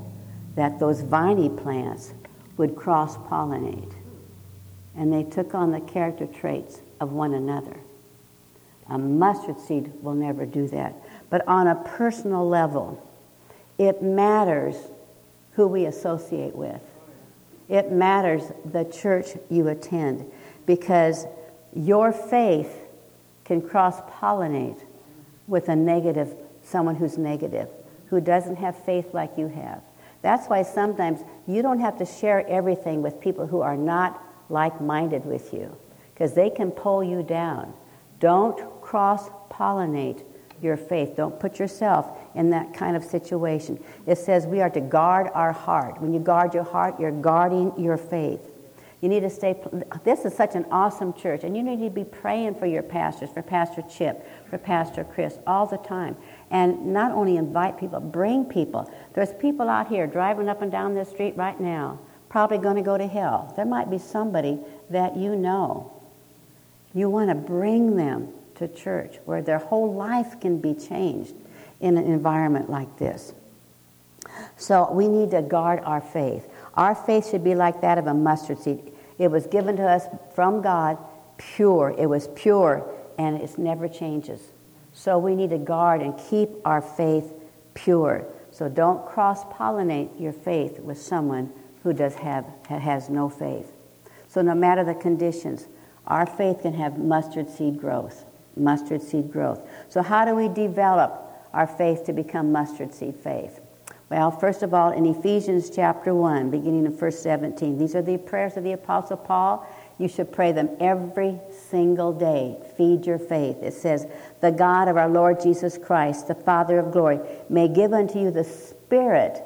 that those viney plants would cross pollinate. And they took on the character traits of one another. A mustard seed will never do that. But on a personal level, it matters who we associate with. It matters the church you attend because your faith can cross pollinate with a negative, someone who's negative who doesn't have faith like you have. That's why sometimes you don't have to share everything with people who are not like minded with you, because they can pull you down. Don't cross pollinate your faith. Don't put yourself in that kind of situation. It says we are to guard our heart. When you guard your heart, you're guarding your faith. You need to stay. This is such an awesome church, and you need to be praying for your pastors, for Pastor Chip, for Pastor Chris, all the time. And not only invite people, bring people. There's people out here driving up and down this street right now, probably going to go to hell. There might be somebody that you know. You want to bring them to church where their whole life can be changed in an environment like this. So we need to guard our faith. Our faith should be like that of a mustard seed. It was given to us from God pure. It was pure and it never changes. So we need to guard and keep our faith pure. So don't cross pollinate your faith with someone who does have has no faith. So no matter the conditions, our faith can have mustard seed growth. Mustard seed growth. So how do we develop our faith to become mustard seed faith? Well, first of all, in Ephesians chapter 1, beginning in verse 17, these are the prayers of the Apostle Paul. You should pray them every single day. Feed your faith. It says, The God of our Lord Jesus Christ, the Father of glory, may give unto you the Spirit,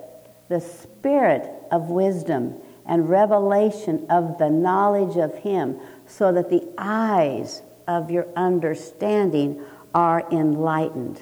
the Spirit of wisdom and revelation of the knowledge of Him, so that the eyes of your understanding are enlightened.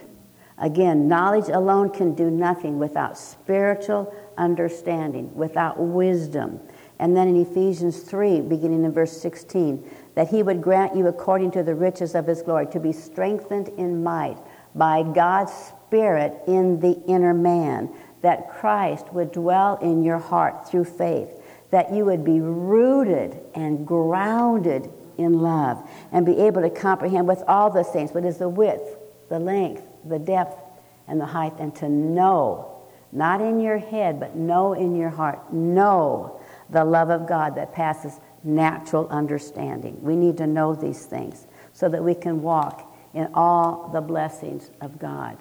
Again, knowledge alone can do nothing without spiritual understanding, without wisdom. And then in Ephesians 3, beginning in verse 16, that he would grant you according to the riches of his glory to be strengthened in might by God's Spirit in the inner man, that Christ would dwell in your heart through faith, that you would be rooted and grounded in love, and be able to comprehend with all the saints what is the width, the length, the depth and the height, and to know, not in your head, but know in your heart, know the love of God that passes natural understanding. We need to know these things so that we can walk in all the blessings of God.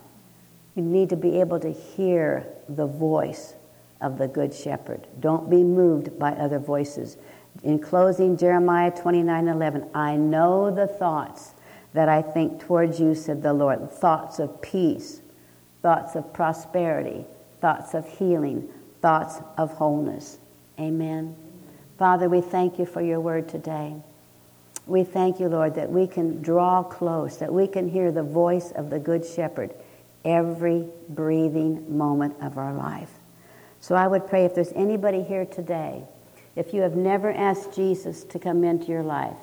You need to be able to hear the voice of the Good Shepherd. Don't be moved by other voices. In closing, Jeremiah 29 11, I know the thoughts that I think towards you, said the Lord. Thoughts of peace, thoughts of prosperity, thoughts of healing, thoughts of wholeness. Amen. Father, we thank you for your word today. We thank you, Lord, that we can draw close, that we can hear the voice of the Good Shepherd every breathing moment of our life. So I would pray if there's anybody here today, if you have never asked Jesus to come into your life,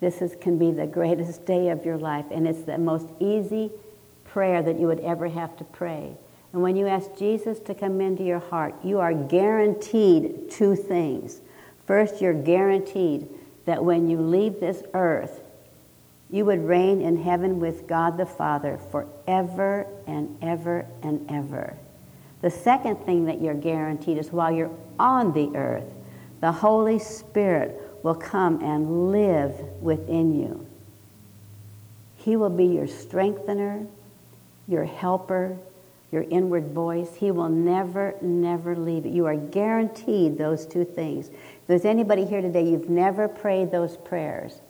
this is, can be the greatest day of your life, and it's the most easy prayer that you would ever have to pray. And when you ask Jesus to come into your heart, you are guaranteed two things. First, you're guaranteed that when you leave this earth, you would reign in heaven with God the Father forever and ever and ever. The second thing that you're guaranteed is while you're on the earth, the Holy Spirit will come and live within you. He will be your strengthener, your helper, your inward voice. He will never, never leave you. You are guaranteed those two things. There's anybody here today, you've never prayed those prayers,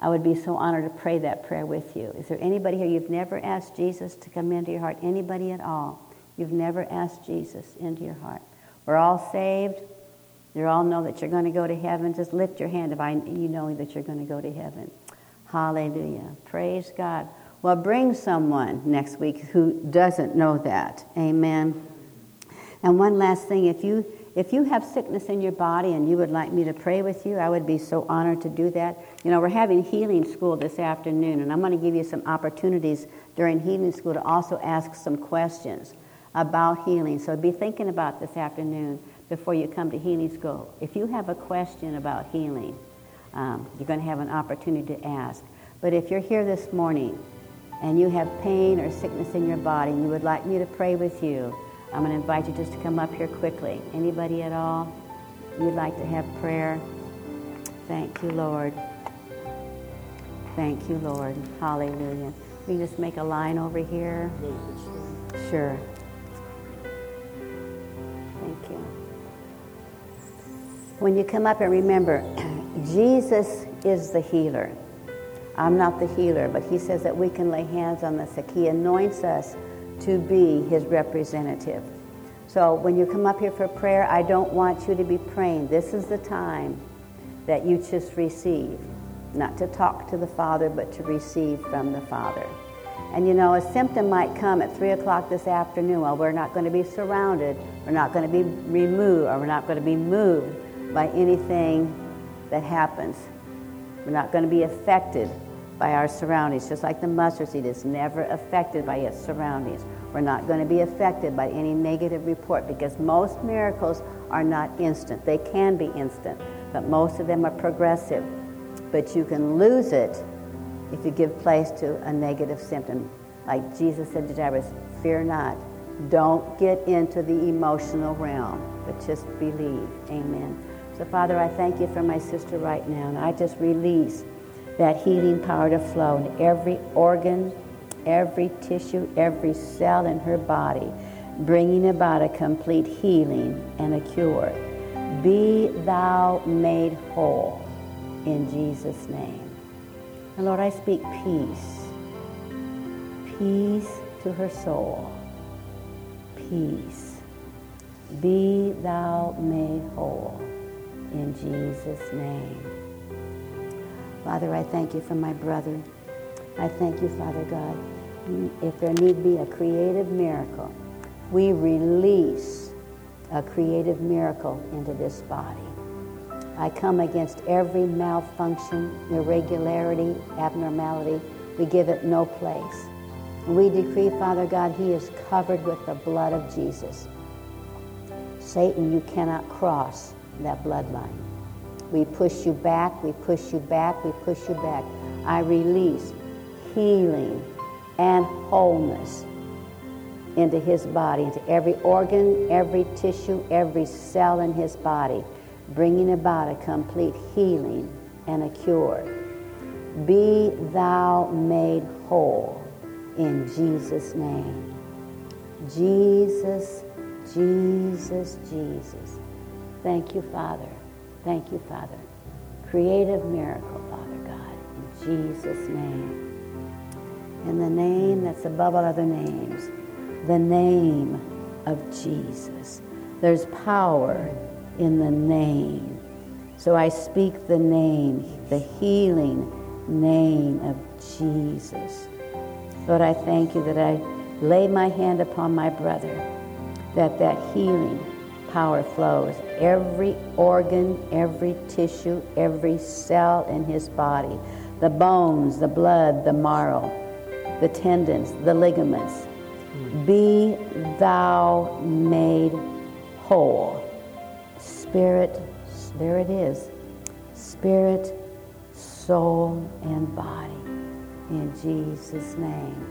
I would be so honored to pray that prayer with you. Is there anybody here you've never asked Jesus to come into your heart? Anybody at all? You've never asked Jesus into your heart. We're all saved. You all know that you're going to go to heaven. Just lift your hand if I, you know that you're going to go to heaven. Hallelujah. Praise God. Well, bring someone next week who doesn't know that. Amen. And one last thing, if you if you have sickness in your body and you would like me to pray with you, I would be so honored to do that. You know, we're having healing school this afternoon, and I'm going to give you some opportunities during healing school to also ask some questions about healing. So be thinking about this afternoon before you come to healing school. If you have a question about healing, um, you're going to have an opportunity to ask. But if you're here this morning and you have pain or sickness in your body and you would like me to pray with you, I'm going to invite you just to come up here quickly. Anybody at all? You'd like to have prayer? Thank you, Lord. Thank you, Lord. Hallelujah. We just make a line over here. Sure. Thank you. When you come up and remember, Jesus is the healer. I'm not the healer, but he says that we can lay hands on the sick. He anoints us to be his representative. So when you come up here for prayer, I don't want you to be praying. This is the time that you just receive. Not to talk to the Father, but to receive from the Father. And you know, a symptom might come at 3 o'clock this afternoon. Well, we're not going to be surrounded, we're not going to be removed, or we're not going to be moved by anything that happens. We're not going to be affected by our surroundings, just like the mustard seed is never affected by its surroundings. We're not going to be affected by any negative report because most miracles are not instant. They can be instant, but most of them are progressive. But you can lose it if you give place to a negative symptom. Like Jesus said to Jairus, fear not. Don't get into the emotional realm, but just believe. Amen. So, Father, I thank you for my sister right now, and I just release that healing power to flow in every organ, every tissue, every cell in her body, bringing about a complete healing and a cure. Be thou made whole in Jesus' name. And Lord, I speak peace. Peace to her soul. Peace. Be thou made whole in Jesus' name. Father, I thank you for my brother. I thank you, Father God. If there need be a creative miracle, we release a creative miracle into this body. I come against every malfunction, irregularity, abnormality. We give it no place. We decree, Father God, he is covered with the blood of Jesus. Satan, you cannot cross that bloodline. We push you back, we push you back, we push you back. I release healing and wholeness into his body, into every organ, every tissue, every cell in his body bringing about a complete healing and a cure. Be thou made whole in Jesus' name. Jesus, Jesus, Jesus. Thank you, Father. Thank you, Father. Creative miracle, Father God, in Jesus' name. In the name that's above all other names, the name of Jesus. There's power in the name. So I speak the name, the healing name of Jesus. Lord, I thank you that I lay my hand upon my brother, that that healing power flows. Every organ, every tissue, every cell in his body, the bones, the blood, the marrow, the tendons, the ligaments, be thou made whole spirit, there it is, spirit, soul, and body. In Jesus' name.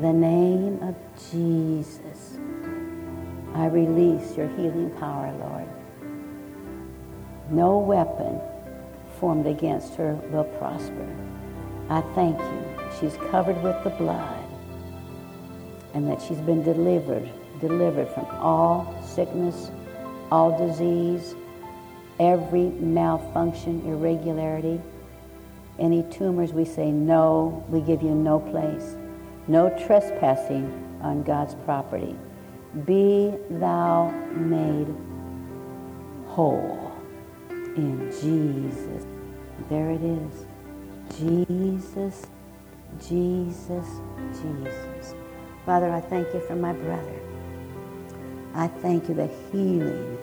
The name of Jesus. I release your healing power, Lord. No weapon formed against her will prosper. I thank you. She's covered with the blood and that she's been delivered, delivered from all sickness, all disease, every malfunction, irregularity, any tumors, we say no, we give you no place. No trespassing on God's property. Be thou made whole in Jesus. There it is. Jesus, Jesus, Jesus. Father, I thank you for my brother. I thank you that healing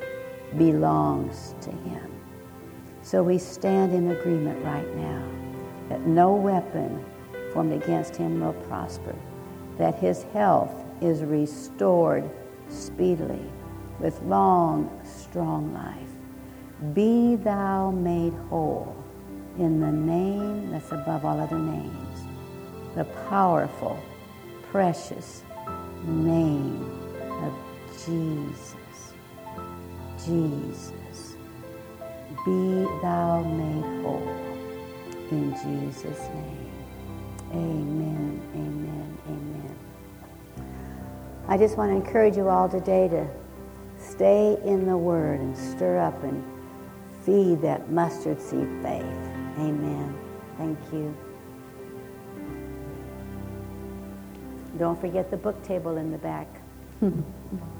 belongs to him. So we stand in agreement right now that no weapon formed against him will prosper, that his health is restored speedily with long, strong life. Be thou made whole in the name that's above all other names, the powerful, precious name of Jesus. Jesus. Be thou made whole. In Jesus' name. Amen, amen. I just want to encourage you all today to stay in the Word and stir up and feed that mustard seed faith. Amen. Thank you. Don't forget the book table in the back.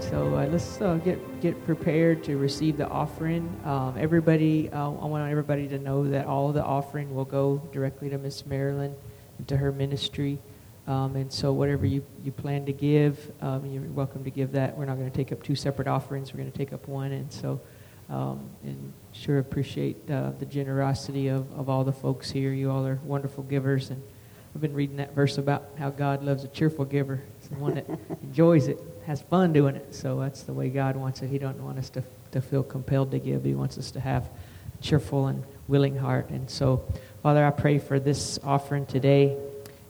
So uh, let's uh, get get prepared to receive the offering. Um, everybody, uh, I want everybody to know that all the offering will go directly to Miss Marilyn and to her ministry. Um, and so, whatever you, you plan to give, um, you're welcome to give that. We're not going to take up two separate offerings. We're going to take up one. And so, um, and sure appreciate uh, the generosity of, of all the folks here. You all are wonderful givers. And I've been reading that verse about how God loves a cheerful giver. It's the one that enjoys it, has fun doing it. So that's the way God wants it. He doesn't want us to, to feel compelled to give. He wants us to have a cheerful and willing heart. And so, Father, I pray for this offering today.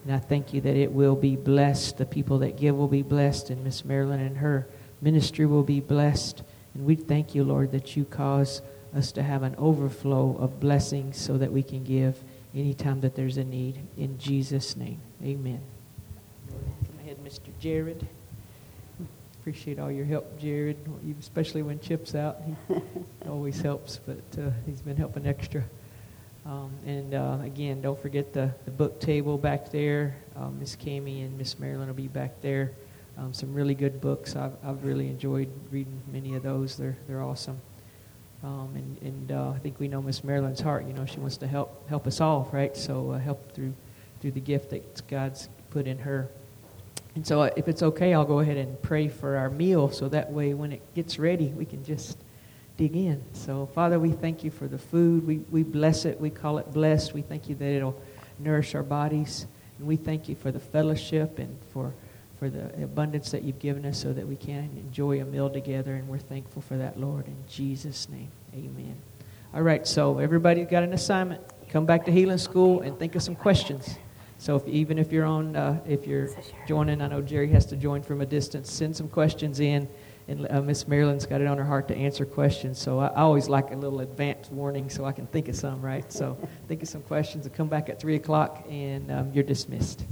And I thank you that it will be blessed. The people that give will be blessed, and Miss Marilyn and her ministry will be blessed. And we thank you, Lord, that you cause us to have an overflow of blessings so that we can give anytime that there's a need. In Jesus' name, amen. Come ahead, Mr. Jared. Appreciate all your help, Jared, especially when Chip's out. He always helps, but uh, he's been helping extra. Um, and uh, again, don't forget the, the book table back there. Um, Miss Cami and Miss Marilyn will be back there. Um, some really good books. I've, I've really enjoyed reading many of those. They're, they're awesome. Um, and and uh, I think we know Miss Marilyn's heart. You know, she wants to help help us all, right? So uh, help through through the gift that God's put in her. And so, uh, if it's okay, I'll go ahead and pray for our meal, so that way, when it gets ready, we can just dig in. So, Father, we thank you for the food. We, we bless it. We call it blessed. We thank you that it'll nourish our bodies. And we thank you for the fellowship and for, for the abundance that you've given us so that we can enjoy a meal together. And we're thankful for that, Lord. In Jesus' name, amen. All right, so everybody's got an assignment. Come back to Healing School and think of some questions. So if, even if you're on, uh, if you're joining, I know Jerry has to join from a distance. Send some questions in and uh, Miss Marilyn's got it on her heart to answer questions. So I, I, always like a little advance warning so I can think of some, right? So think of some questions and come back at 3 o'clock, and um, you're dismissed.